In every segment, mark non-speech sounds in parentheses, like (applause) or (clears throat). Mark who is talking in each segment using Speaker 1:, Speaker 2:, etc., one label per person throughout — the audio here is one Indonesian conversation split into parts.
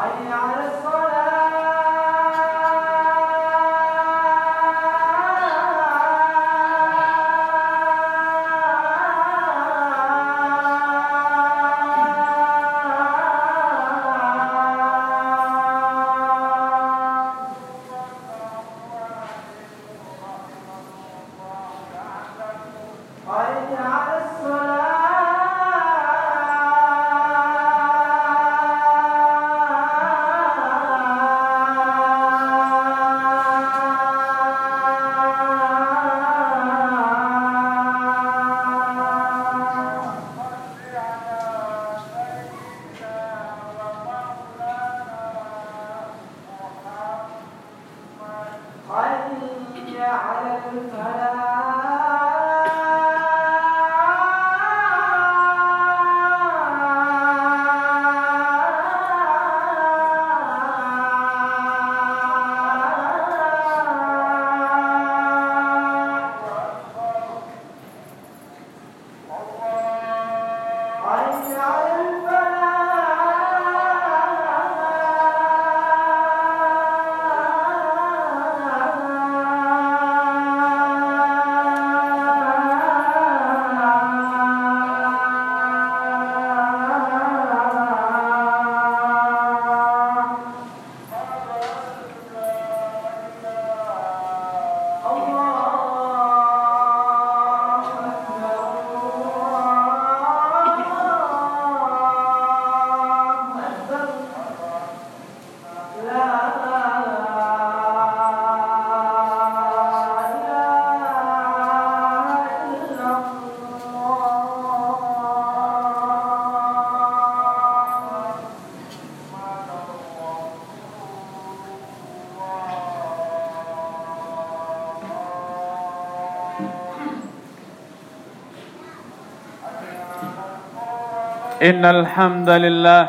Speaker 1: Aynı aleyhisselam
Speaker 2: إن الحمد لله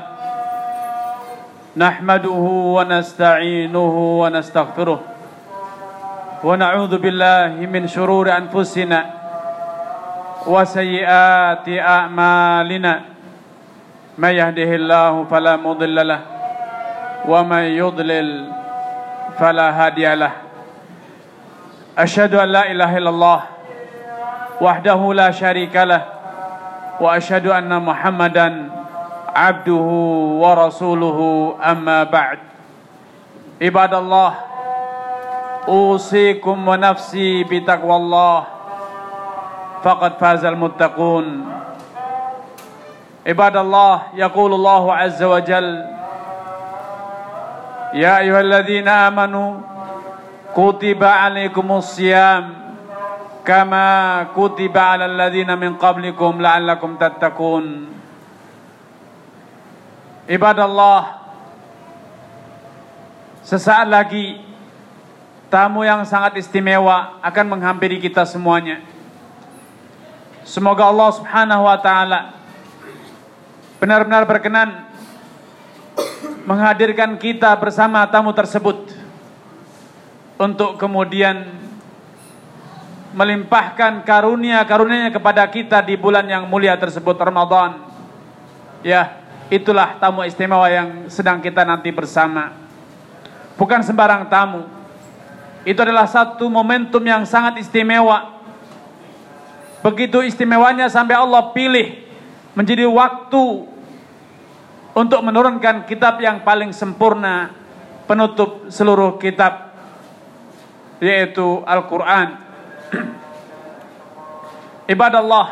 Speaker 2: نحمده ونستعينه ونستغفره ونعوذ بالله من شرور أنفسنا وسيئات أعمالنا. من يهده الله فلا مضل له ومن يضلل فلا هادي له. أشهد أن لا إله إلا الله وحده لا شريك له وأشهد أن محمدا عبده ورسوله أما بعد. عباد الله أوصيكم ونفسي بتقوى الله. فقد فاز المتقون. عباد الله يقول الله عز وجل يا أيها الذين آمنوا كتب عليكم الصيام kama kutiba 'alal ladzina min qablikum la'allakum tattaqun Ibadallah Sesaat lagi tamu yang sangat istimewa akan menghampiri kita semuanya. Semoga Allah Subhanahu wa taala benar-benar berkenan menghadirkan kita bersama tamu tersebut untuk kemudian melimpahkan karunia-karunia kepada kita di bulan yang mulia tersebut Ramadan. Ya, itulah tamu istimewa yang sedang kita nanti bersama bukan sembarang tamu. Itu adalah satu momentum yang sangat istimewa. Begitu istimewanya sampai Allah pilih menjadi waktu untuk menurunkan kitab yang paling sempurna penutup seluruh kitab yaitu Al-Qur'an. (clears throat) Ibadallah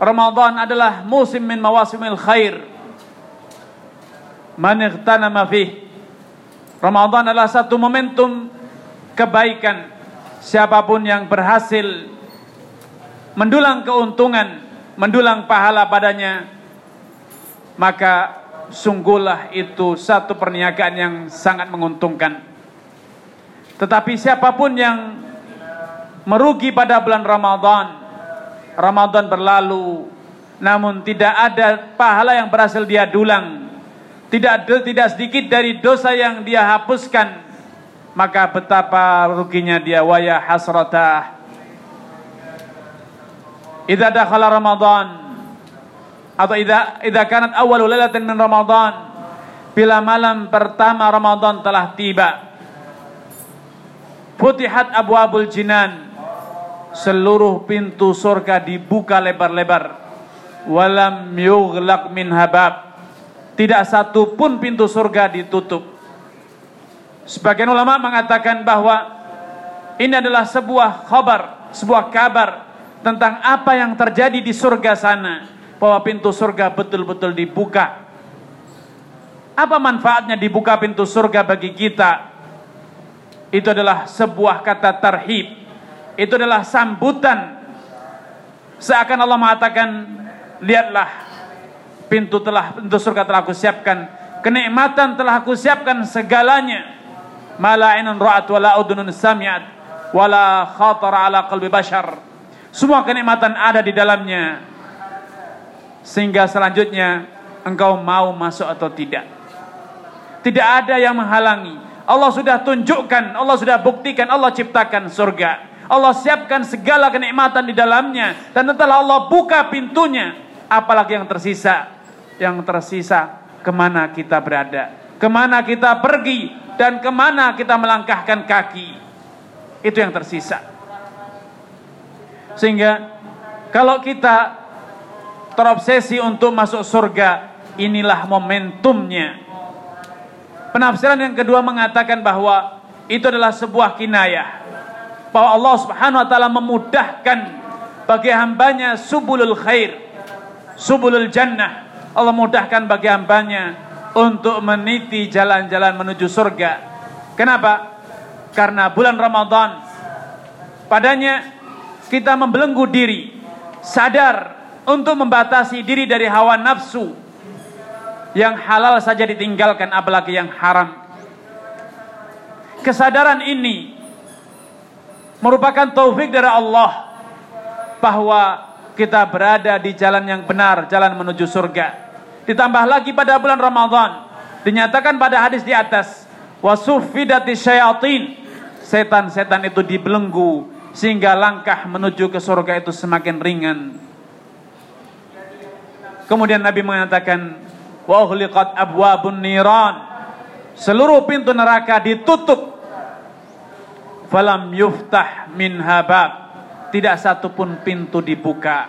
Speaker 2: Ramadan adalah musim min mawasimil khair. Man ightanama fihi Ramadan adalah satu momentum kebaikan. Siapa pun yang berhasil mendulang keuntungan, mendulang pahala padanya, maka sungguhlah itu satu perniagaan yang sangat menguntungkan. Tetapi siapa pun yang merugi pada bulan Ramadan, Ramadan berlalu, namun tidak ada pahala yang berhasil dia dulang. Tidak tidak sedikit dari dosa yang dia hapuskan. Maka betapa ruginya dia waya hasratah. Idza dakhala ramadan atau idza idza kanat awwalu lailatin min ramadan bila malam pertama ramadan telah tiba futihat abwabul jinan seluruh pintu surga dibuka lebar-lebar walam yughlaq min habab tidak satu pun pintu surga ditutup. Sebagian ulama mengatakan bahwa ini adalah sebuah khabar, sebuah kabar tentang apa yang terjadi di surga sana, bahwa pintu surga betul-betul dibuka. Apa manfaatnya dibuka pintu surga bagi kita? Itu adalah sebuah kata tarhib. Itu adalah sambutan. Seakan Allah mengatakan, lihatlah pintu telah pintu surga telah aku siapkan. Kenikmatan telah aku siapkan segalanya. Mala ainun ra'at wala udunun sami'at wala khatara ala qalbi bashar. Semua kenikmatan ada di dalamnya. Sehingga selanjutnya engkau mau masuk atau tidak? Tidak ada yang menghalangi. Allah sudah tunjukkan Allah sudah buktikan Allah ciptakan surga Allah siapkan segala kenikmatan di dalamnya dan telah Allah buka pintunya apalagi yang tersisa yang tersisa ke mana kita berada, ke mana kita pergi, dan ke mana kita melangkahkan kaki. Itu yang tersisa. Sehingga kalau kita terobsesi untuk masuk surga, inilah momentumnya. Penafsiran yang kedua mengatakan bahwa itu adalah sebuah kinayah. Bahwa Allah subhanahu wa ta'ala memudahkan bagi hambanya subulul khair, subulul jannah, Allah mudahkan bagi hambanya untuk meniti jalan-jalan menuju surga. Kenapa? Karena bulan Ramadan padanya kita membelenggu diri, sadar untuk membatasi diri dari hawa nafsu yang halal saja ditinggalkan apalagi yang haram. Kesadaran ini merupakan taufik dari Allah bahwa kita berada di jalan yang benar, jalan menuju surga. Ditambah lagi pada bulan Ramadan, dinyatakan pada hadis di atas, wasufidati syayatin. Setan-setan itu dibelenggu sehingga langkah menuju ke surga itu semakin ringan. Kemudian Nabi mengatakan, wa ughliqat abwabun niran. Seluruh pintu neraka ditutup. Falam yuftah min habab tidak satu pun pintu dibuka.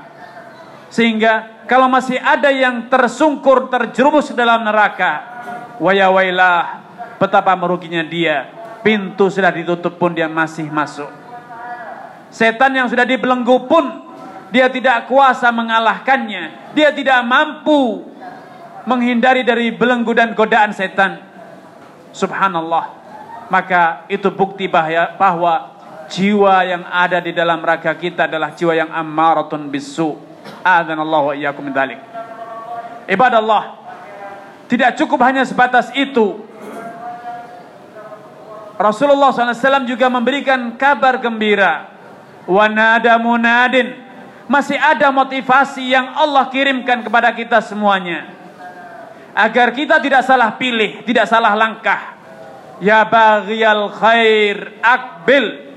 Speaker 2: Sehingga kalau masih ada yang tersungkur terjerumus dalam neraka, waya wailah, betapa meruginya dia. Pintu sudah ditutup pun dia masih masuk. Setan yang sudah dibelenggu pun dia tidak kuasa mengalahkannya. Dia tidak mampu menghindari dari belenggu dan godaan setan. Subhanallah. Maka itu bukti bahaya bahwa jiwa yang ada di dalam raga kita adalah jiwa yang ammaratun bisu. Adzanallahu wa iyyakum dzalik. Ibadallah. Tidak cukup hanya sebatas itu. Rasulullah SAW juga memberikan kabar gembira. Wanada munadin. Masih ada motivasi yang Allah kirimkan kepada kita semuanya. Agar kita tidak salah pilih, tidak salah langkah. Ya baghiyal khair akbil.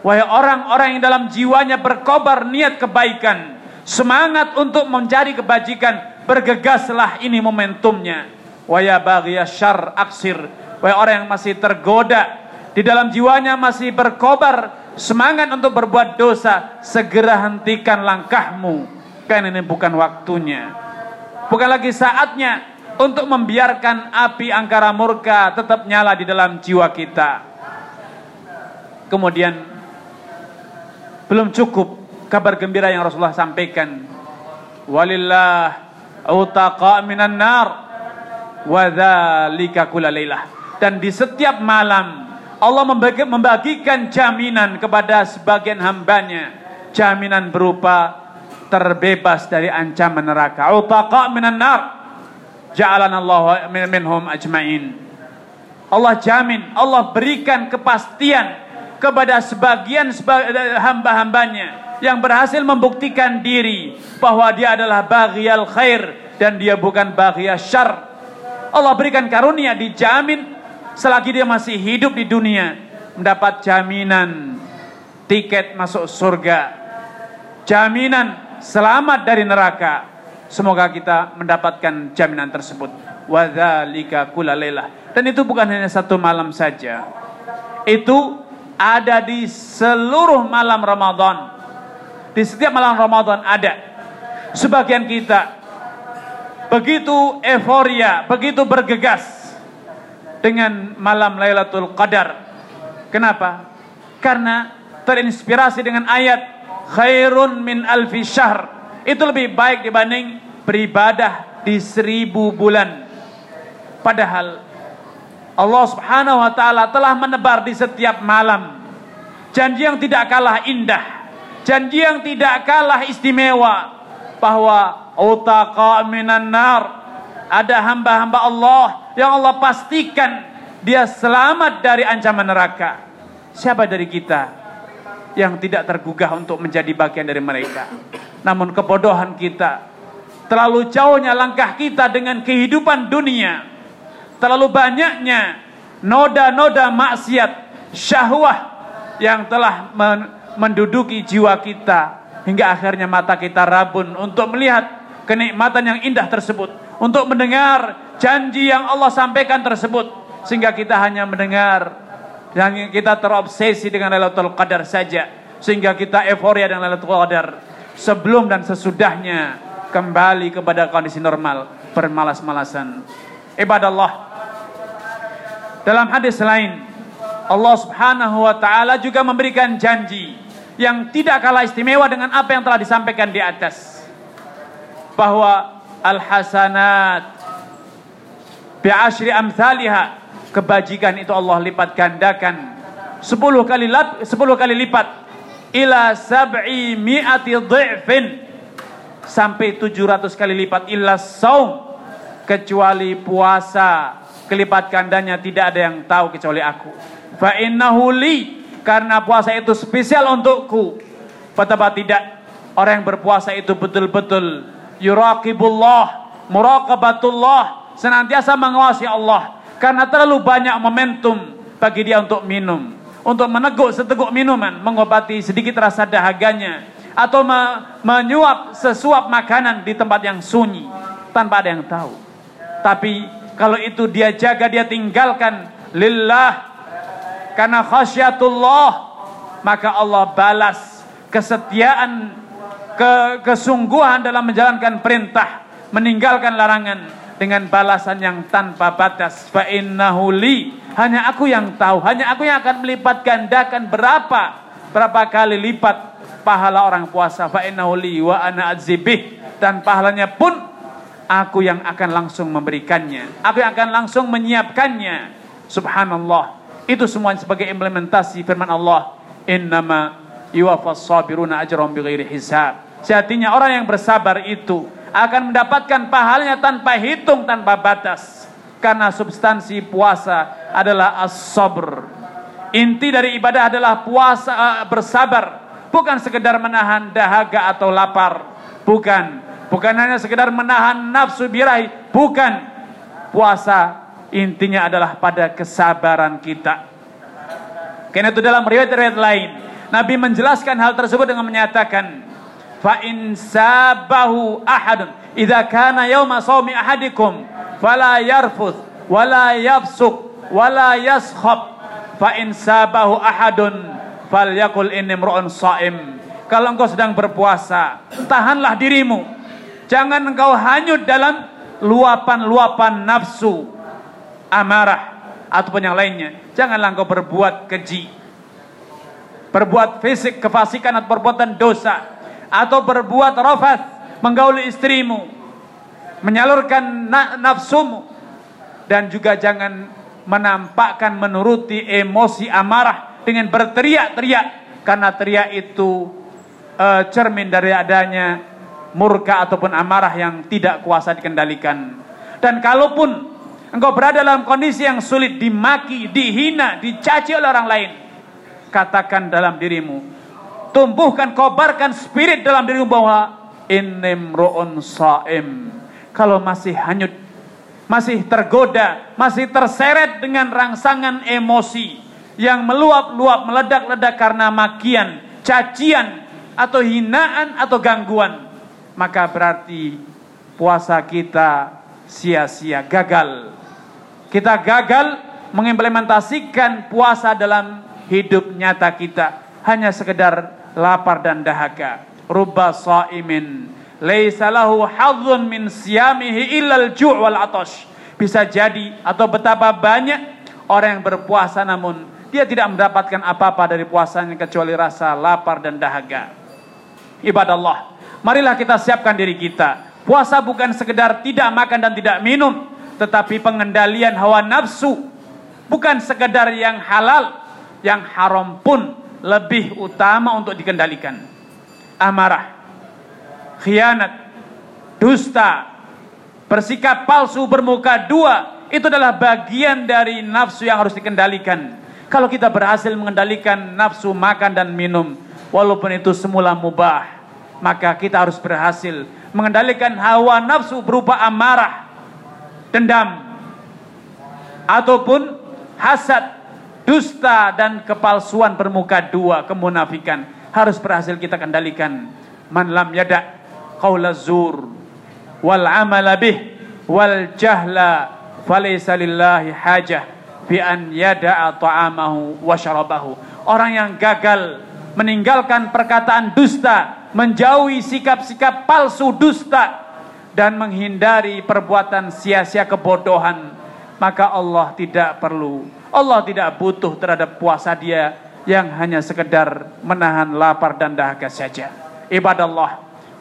Speaker 2: Wahai orang-orang yang dalam jiwanya berkobar niat kebaikan. Semangat untuk mencari kebajikan. Bergegaslah ini momentumnya. Wahai baghiyal syar aksir. Wahai orang yang masih tergoda di dalam jiwanya masih berkobar semangat untuk berbuat dosa, segera hentikan langkahmu. Karena ini bukan waktunya. Bukan lagi saatnya untuk membiarkan api angkara murka tetap nyala di dalam jiwa kita. Kemudian belum cukup kabar gembira yang Rasulullah sampaikan. Walillah utaqa minan nar wa dzalika Dan di setiap malam Allah membagi, membagikan jaminan kepada sebagian hambanya. Jaminan berupa terbebas dari ancaman neraka. Utaqa minan nar. Ja'alan Allah minhum ajmain. Allah jamin, Allah berikan kepastian kepada sebagian hamba-hambanya yang berhasil membuktikan diri bahwa dia adalah baghiyal khair dan dia bukan baghiyal syar. Allah berikan karunia dijamin selagi dia masih hidup di dunia mendapat jaminan tiket masuk surga jaminan selamat dari neraka semoga kita mendapatkan jaminan tersebut wadzalika kulalelah dan itu bukan hanya satu malam saja itu ada di seluruh malam Ramadan di setiap malam Ramadan ada sebagian kita begitu euforia begitu bergegas dengan malam Lailatul Qadar. Kenapa? Karena terinspirasi dengan ayat khairun min alfi syahr. Itu lebih baik dibanding beribadah di seribu bulan. Padahal Allah Subhanahu wa taala telah menebar di setiap malam janji yang tidak kalah indah, janji yang tidak kalah istimewa bahwa utaqa minan nar ada hamba-hamba Allah yang Allah pastikan dia selamat dari ancaman neraka. Siapa dari kita yang tidak tergugah untuk menjadi bagian dari mereka? Namun kebodohan kita, terlalu jauhnya langkah kita dengan kehidupan dunia, terlalu banyaknya noda-noda maksiat, syahwah yang telah menduduki jiwa kita hingga akhirnya mata kita rabun untuk melihat kenikmatan yang indah tersebut untuk mendengar janji yang Allah sampaikan tersebut sehingga kita hanya mendengar dan kita terobsesi dengan Lailatul Qadar saja sehingga kita euforia dengan Lailatul Qadar sebelum dan sesudahnya kembali kepada kondisi normal bermalas-malasan. Ibadallah. Dalam hadis lain Allah Subhanahu wa taala juga memberikan janji yang tidak kalah istimewa dengan apa yang telah disampaikan di atas bahwa al-hasanat bi'ashri amthaliha kebajikan itu Allah lipat gandakan. 10 kali lap, 10 kali lipat ila sab'i mi'ati dhi'fin. Sampai 700 kali lipat illa saum. Kecuali puasa kelipat gandanya tidak ada yang tahu kecuali aku. Fa innahu li karena puasa itu spesial untukku. Betapa tidak orang yang berpuasa itu betul-betul yuraqibullah, muraqabatullah, senantiasa mengawasi Allah. Karena terlalu banyak momentum bagi dia untuk minum, untuk meneguk seteguk minuman, mengobati sedikit rasa dahaganya atau me menyuap sesuap makanan di tempat yang sunyi tanpa ada yang tahu. Tapi kalau itu dia jaga, dia tinggalkan lillah karena khasyatullah maka Allah balas kesetiaan ke kesungguhan dalam menjalankan perintah, meninggalkan larangan dengan balasan yang tanpa batas. Fa innahu li, hanya aku yang tahu, hanya aku yang akan melipat gandakan berapa berapa kali lipat pahala orang puasa. Fa innahu li wa ana adzibih dan pahalanya pun aku yang akan langsung memberikannya. Aku yang akan langsung menyiapkannya. Subhanallah. Itu semua sebagai implementasi firman Allah. Innama yuwaffas sabiruna ajrahum bighairi hisab. Sejatinya orang yang bersabar itu akan mendapatkan pahalanya tanpa hitung tanpa batas karena substansi puasa adalah as-sabr Inti dari ibadah adalah puasa uh, bersabar, bukan sekedar menahan dahaga atau lapar, bukan. Bukan hanya sekedar menahan nafsu birahi, bukan. Puasa intinya adalah pada kesabaran kita. Karena itu dalam riwayat-riwayat lain, Nabi menjelaskan hal tersebut dengan menyatakan, fa in sabahu ahadun. Idza kana yauma shaumi ahadikum fala yarfuth wala yafsuk wala yaskhab. Fa in sabahu ahadun falyakul inni mru'un shaim kalau engkau sedang berpuasa tahanlah dirimu. Jangan engkau hanyut dalam luapan-luapan nafsu amarah ataupun yang lainnya. Janganlah engkau berbuat keji berbuat fisik kefasikan atau perbuatan dosa atau berbuat rafat menggauli istrimu menyalurkan na nafsumu dan juga jangan menampakkan menuruti emosi amarah dengan berteriak-teriak karena teriak itu uh, cermin dari adanya murka ataupun amarah yang tidak kuasa dikendalikan. Dan kalaupun engkau berada dalam kondisi yang sulit dimaki, dihina, dicaci oleh orang lain, katakan dalam dirimu, tumbuhkan, kobarkan spirit dalam dirimu bahwa inimro'un saim. Kalau masih hanyut masih tergoda, masih terseret dengan rangsangan emosi yang meluap-luap, meledak-ledak karena makian, cacian, atau hinaan atau gangguan, maka berarti puasa kita sia-sia, gagal. Kita gagal mengimplementasikan puasa dalam hidup nyata kita, hanya sekedar lapar dan dahaga. Rubba sa'imin laisa lahu hadzun min siyamihi illal ju' wal atash. Bisa jadi atau betapa banyak orang yang berpuasa namun dia tidak mendapatkan apa-apa dari puasanya kecuali rasa lapar dan dahaga. Ibadah Allah, marilah kita siapkan diri kita. Puasa bukan sekedar tidak makan dan tidak minum, tetapi pengendalian hawa nafsu. Bukan sekedar yang halal, yang haram pun lebih utama untuk dikendalikan. Amarah, khianat, dusta, bersikap palsu bermuka dua, itu adalah bagian dari nafsu yang harus dikendalikan. Kalau kita berhasil mengendalikan nafsu makan dan minum, walaupun itu semula mubah, maka kita harus berhasil mengendalikan hawa nafsu berupa amarah, dendam, ataupun hasad, dusta dan kepalsuan bermuka dua, kemunafikan harus berhasil kita kendalikan. Man lam yada' qaula zur wal amala bih wal jahla falaysa lillahi hajah fi an yada'a ta'amahu wa syarabahu. Orang yang gagal meninggalkan perkataan dusta, menjauhi sikap-sikap palsu dusta dan menghindari perbuatan sia-sia kebodohan, maka Allah tidak perlu, Allah tidak butuh terhadap puasa dia yang hanya sekedar menahan lapar dan dahaga saja. Ibadah Allah,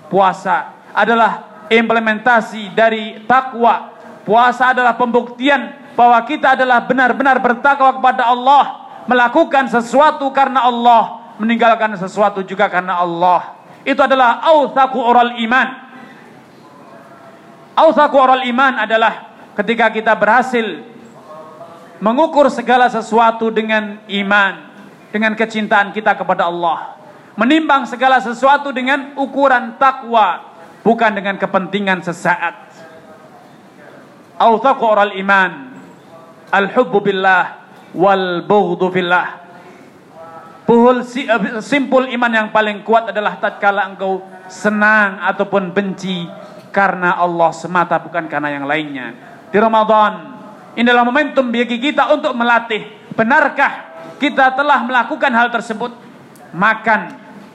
Speaker 2: puasa adalah implementasi dari takwa. Puasa adalah pembuktian bahwa kita adalah benar-benar bertakwa kepada Allah, melakukan sesuatu karena Allah, meninggalkan sesuatu juga karena Allah. Itu adalah authaku oral iman. Authaku oral iman adalah ketika kita berhasil mengukur segala sesuatu dengan iman, dengan kecintaan kita kepada Allah. Menimbang segala sesuatu dengan ukuran takwa, bukan dengan kepentingan sesaat. Oral iman, al-hubbu billah wal bughdu fillah. Puhul uh, simpul iman yang paling kuat adalah tatkala engkau senang ataupun benci karena Allah semata bukan karena yang lainnya. Di Ramadan ini adalah momentum bagi kita untuk melatih. Benarkah kita telah melakukan hal tersebut? Makan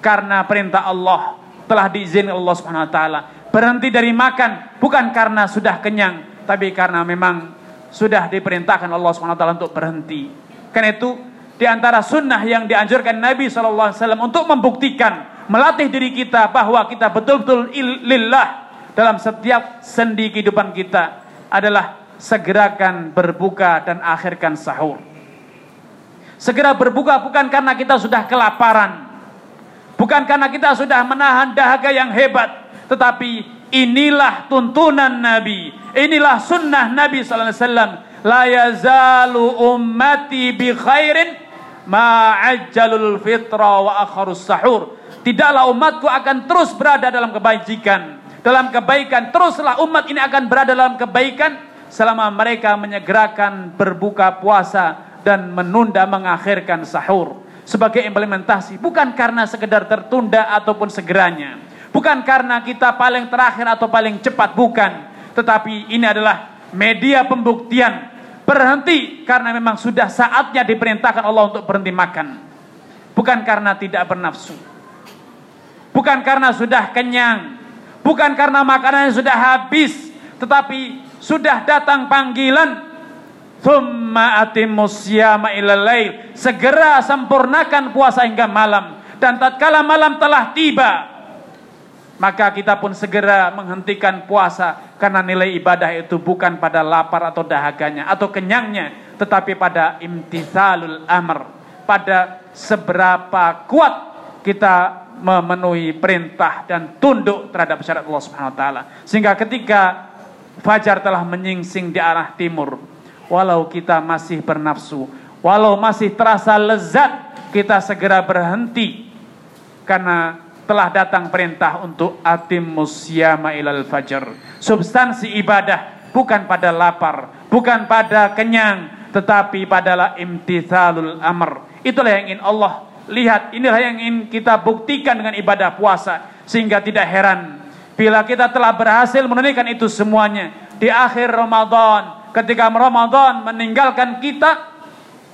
Speaker 2: karena perintah Allah telah diizinkan Allah Subhanahu wa taala. Berhenti dari makan bukan karena sudah kenyang, tapi karena memang sudah diperintahkan Allah Subhanahu wa taala untuk berhenti. Karena itu di antara sunnah yang dianjurkan Nabi SAW untuk membuktikan, melatih diri kita bahwa kita betul-betul lillah dalam setiap sendi kehidupan kita adalah segerakan berbuka dan akhirkan sahur. Segera berbuka bukan karena kita sudah kelaparan, bukan karena kita sudah menahan dahaga yang hebat, tetapi inilah tuntunan Nabi, inilah sunnah Nabi Sallallahu Alaihi Wasallam. La yazalu ummati bi khairin ma'ajjalul fitra wa akharus sahur. Tidaklah umatku akan terus berada dalam kebajikan, dalam kebaikan. Teruslah umat ini akan berada dalam kebaikan selama mereka menyegerakan berbuka puasa dan menunda mengakhirkan sahur sebagai implementasi bukan karena sekedar tertunda ataupun segeranya bukan karena kita paling terakhir atau paling cepat bukan tetapi ini adalah media pembuktian berhenti karena memang sudah saatnya diperintahkan Allah untuk berhenti makan. Bukan karena tidak bernafsu. Bukan karena sudah kenyang. Bukan karena makanannya sudah habis. Tetapi sudah datang panggilan. Segera sempurnakan puasa hingga malam. Dan tatkala malam telah tiba, maka kita pun segera menghentikan puasa karena nilai ibadah itu bukan pada lapar atau dahaganya atau kenyangnya tetapi pada imtithalul amr pada seberapa kuat kita memenuhi perintah dan tunduk terhadap syariat Allah Subhanahu wa taala sehingga ketika fajar telah menyingsing di arah timur walau kita masih bernafsu walau masih terasa lezat kita segera berhenti karena telah datang perintah untuk atim musyama ilal fajar. Substansi ibadah bukan pada lapar, bukan pada kenyang, tetapi padalah imtithalul amr. Itulah yang ingin Allah lihat, inilah yang ingin kita buktikan dengan ibadah puasa. Sehingga tidak heran bila kita telah berhasil menunaikan itu semuanya di akhir Ramadan, ketika Ramadan meninggalkan kita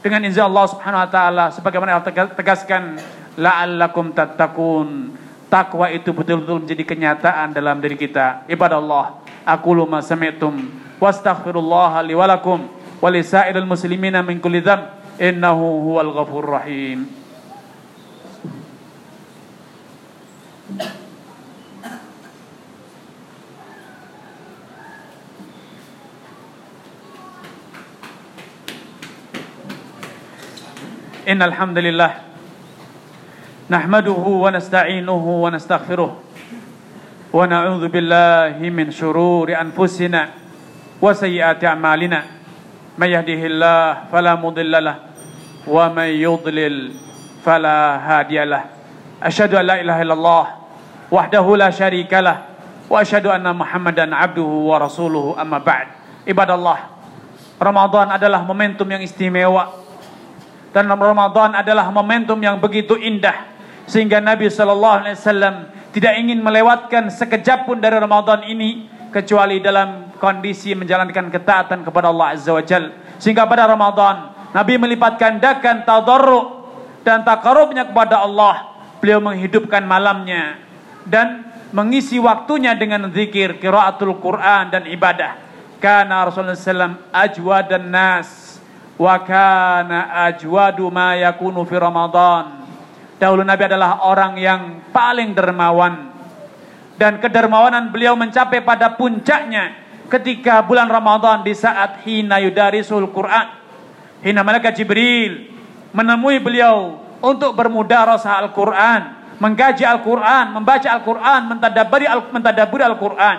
Speaker 2: dengan izin Allah Subhanahu wa taala sebagaimana Allah tegaskan la'allakum tattaqun. Takwa itu betul-betul menjadi kenyataan dalam diri kita. Ibadah Allah, aku luma sami'tum wastaghfirullah li wa lakum wa li muslimina min kulli dzamb innahu huwal ghafurur rahim. Innal hamdalillah نحمده ونستعينه ونستغفره ونعوذ بالله من شرور أنفسنا وسيئات أعمالنا. من يهده الله فلا مضل له ومن يضلل فلا هادي له. أشهد أن لا إله إلا الله wahdahu la syarikalah wa asyhadu anna Muhammadan abduhu wa rasuluhu amma ba'd. Ibadallah, Ramadan adalah momentum yang istimewa dan Ramadan adalah momentum yang begitu indah sehingga Nabi sallallahu alaihi wasallam tidak ingin melewatkan sekejap pun dari Ramadan ini kecuali dalam kondisi menjalankan ketaatan kepada Allah azza wajal. Sehingga pada Ramadan Nabi melipat gandakan tadarru dan takarubnya kepada Allah. Beliau menghidupkan malamnya dan mengisi waktunya dengan zikir, kiraatul Quran dan ibadah. Karena Rasulullah SAW ajwadan nas wa kana ajwadu ma yakunu fi Ramadan Dahulu Nabi adalah orang yang paling dermawan. Dan kedermawanan beliau mencapai pada puncaknya ketika bulan Ramadan di saat hina yudarisul Quran. Hina malaikat Jibril menemui beliau untuk bermudarasah Al-Quran, mengkaji Al-Quran, membaca Al-Quran, mentadaburi Al-Mentadaburi Al-Quran.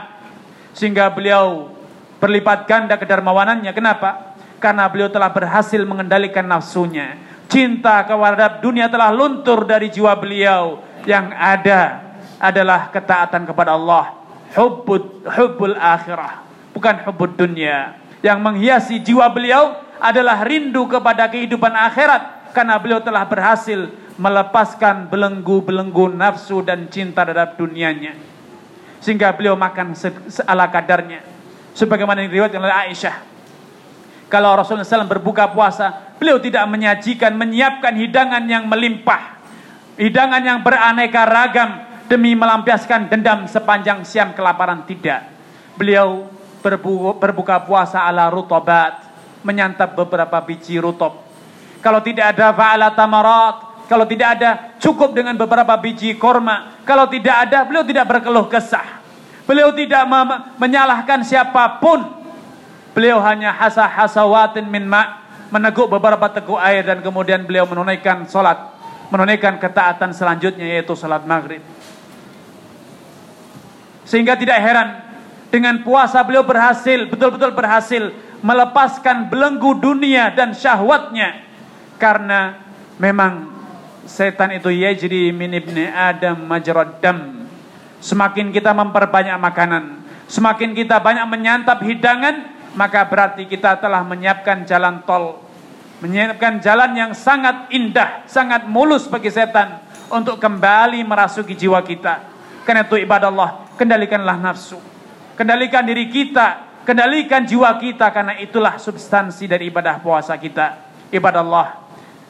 Speaker 2: Sehingga beliau berlipat ganda kedermawanannya. Kenapa? Karena beliau telah berhasil mengendalikan nafsunya Cinta kepada dunia telah luntur dari jiwa beliau. Yang ada adalah ketaatan kepada Allah. Hubbul, hubbul akhirah. Bukan hubbul dunia. Yang menghiasi jiwa beliau adalah rindu kepada kehidupan akhirat. Karena beliau telah berhasil melepaskan belenggu-belenggu nafsu dan cinta terhadap dunianya. Sehingga beliau makan ala kadarnya. Sebagaimana diriwayatkan oleh Aisyah kalau Rasulullah SAW berbuka puasa, beliau tidak menyajikan, menyiapkan hidangan yang melimpah. Hidangan yang beraneka ragam demi melampiaskan dendam sepanjang siam kelaparan. Tidak. Beliau berbuka, berbuka puasa ala rutobat, menyantap beberapa biji rutop. Kalau tidak ada fa'ala tamarat, kalau tidak ada cukup dengan beberapa biji korma, kalau tidak ada beliau tidak berkeluh kesah. Beliau tidak menyalahkan siapa pun. Beliau hanya hasa hasawatin min ma' meneguk beberapa teguk air dan kemudian beliau menunaikan salat, menunaikan ketaatan selanjutnya yaitu salat maghrib. Sehingga tidak heran dengan puasa beliau berhasil, betul-betul berhasil melepaskan belenggu dunia dan syahwatnya karena memang setan itu yajri min ibni adam majrad dam. Semakin kita memperbanyak makanan semakin kita banyak menyantap hidangan maka berarti kita telah menyiapkan jalan tol. Menyiapkan jalan yang sangat indah sangat mulus bagi setan untuk kembali merasuki jiwa kita. Karena itu ibadah Allah kendalikanlah nafsu. Kendalikan diri kita kendalikan jiwa kita karena itulah substansi dari ibadah puasa kita. Ibadah Allah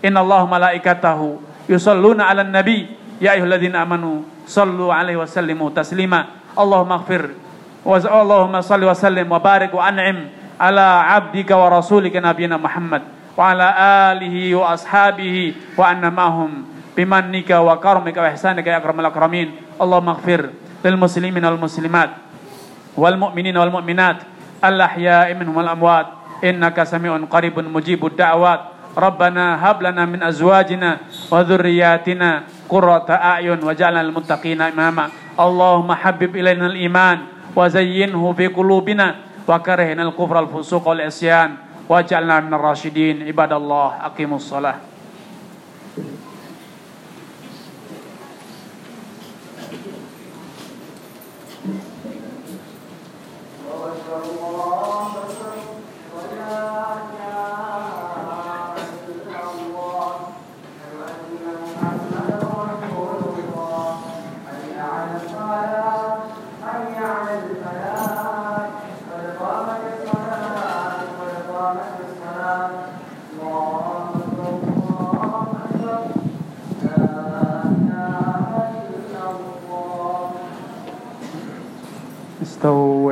Speaker 2: Inna Allah malaikatahu yusalluna ala nabi. Ya ayyuhalladzina amanu sallu alaihi wasallimu taslima. Allahumma ighfir wa Allahumma salli wa sallim wa barik wa an'im ala abdika wa rasulika nabiyina Muhammad wa ala alihi wa ashabihi wa anna mahum bimannika wa karamika wa ihsanika ya akramal akramin. Allahumma ighfir lil muslimin wal muslimat wal mu'minin wal mu'minat. Al ahya'i minhum wal amwat. Innaka sami'un qaribun mujibud da'wat ربنا هب لنا من أزواجنا وذرياتنا قرة أعين وجعلنا للمتقين إماما. اللهم حبب إلينا الإيمان وزينه في قلوبنا وكرهنا الكفر الفسوق والعصيان واجعلنا من الراشدين. عباد الله أقيموا الصلاة.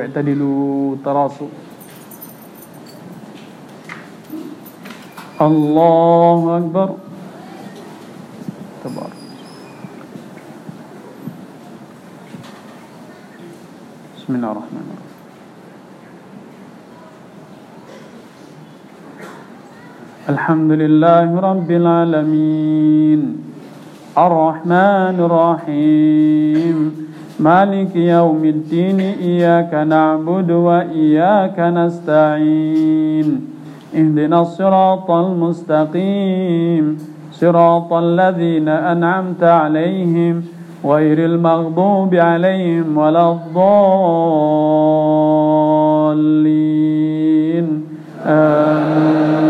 Speaker 2: استووا اعتدلوا تراصوا الله أكبر. تبارك. بسم الله الرحمن الرحيم. الحمد لله رب العالمين. الرحمن الرحيم. مالك يوم الدين إياك نعبد وإياك نستعين. اهدنا الصراط المستقيم. صراط الذين أنعمت عليهم غير المغضوب عليهم ولا الضالين. آمين.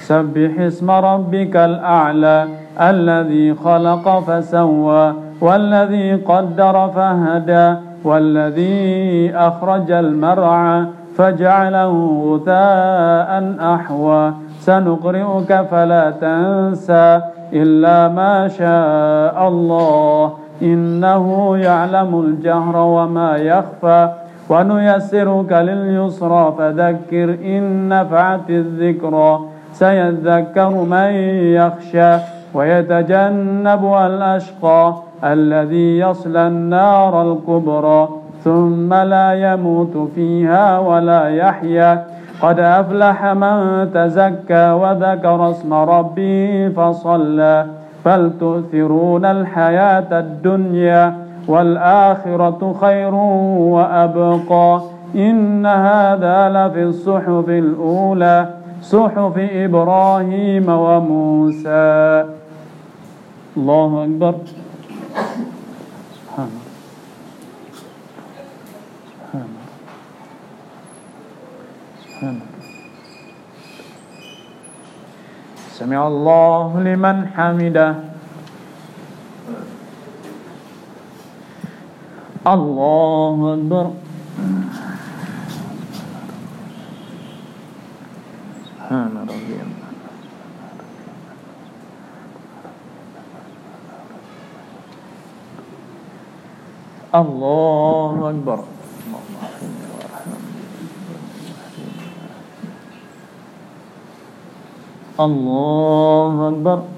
Speaker 2: سبح اسم ربك الأعلى. الذي خلق فسوى والذي قدر فهدى والذي أخرج المرعى فجعله غثاء أحوى. سنقرئك فلا تنسى إلا ما شاء الله إنه يعلم الجهر وما يخفى. ونيسرك لليسرى فذكر إن نفعت الذكرى. سيذكر من يخشى. ويتجنبها الأشقى الذي يصلى النار الكبرى ثم لا يموت فيها ولا يحيا. قد أفلح من تزكى وذكر اسم ربه فصلى. بل تؤثرون الحياة الدنيا والآخرة خير وأبقى. إن هذا لفي الصحف الأولى. صحف إبراهيم وموسى. الله أكبر. سبحان الله. سبحان الله. سبحان الله. سمع الله لمن حمده. الله أكبر. الله أكبر. الله أكبر.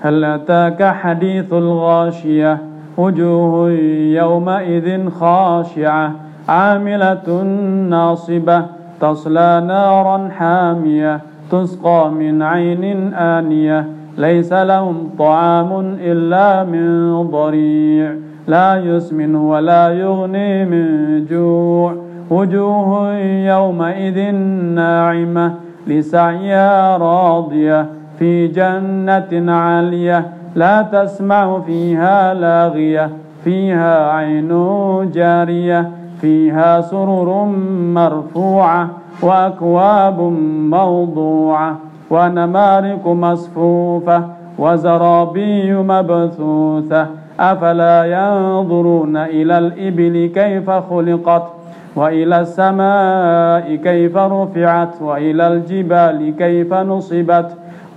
Speaker 2: هل أتاك حديث الغاشية؟ وجوه يومئذ خاشعة عاملة ناصبة تصلى نارا حامية تسقى من عين آنية ليس لهم طعام إلا من ضريع لا يسمن ولا يغني من جوع. وجوه يومئذ ناعمة لسعيها راضية في جنة عالية لا تسمع فيها لاغية فيها عين جارية فيها سرر مرفوعة وأكواب موضوعة ونمارق مصفوفة وزرابي مبثوثة أفلا ينظرون إلى الإبل كيف خلقت؟ وإلى السماء كيف رفعت؟ وإلى الجبال كيف نصبت؟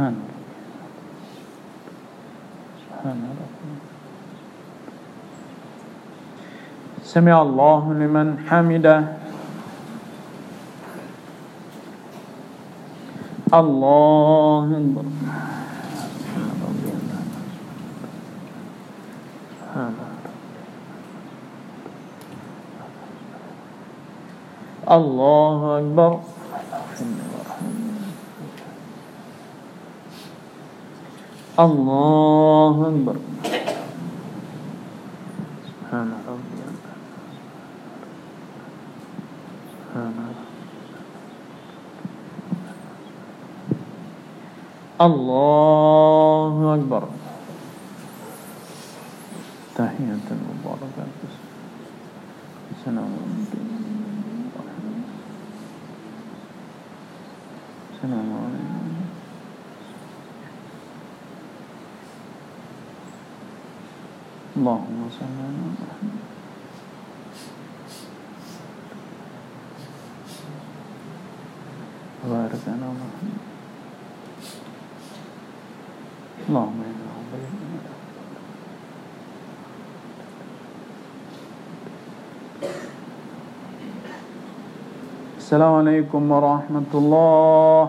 Speaker 2: سبحان سبحان سمع الله لمن حمده. الله أكبر. الله أكبر. الله أكبر. سبحان ربي سبحان الله أكبر. الرحمن أنا اللهم السلام عليكم ورحمة الله.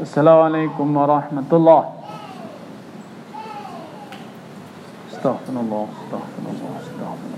Speaker 2: السلام عليكم ورحمة الله. Estava no bom, estava no bom, estava.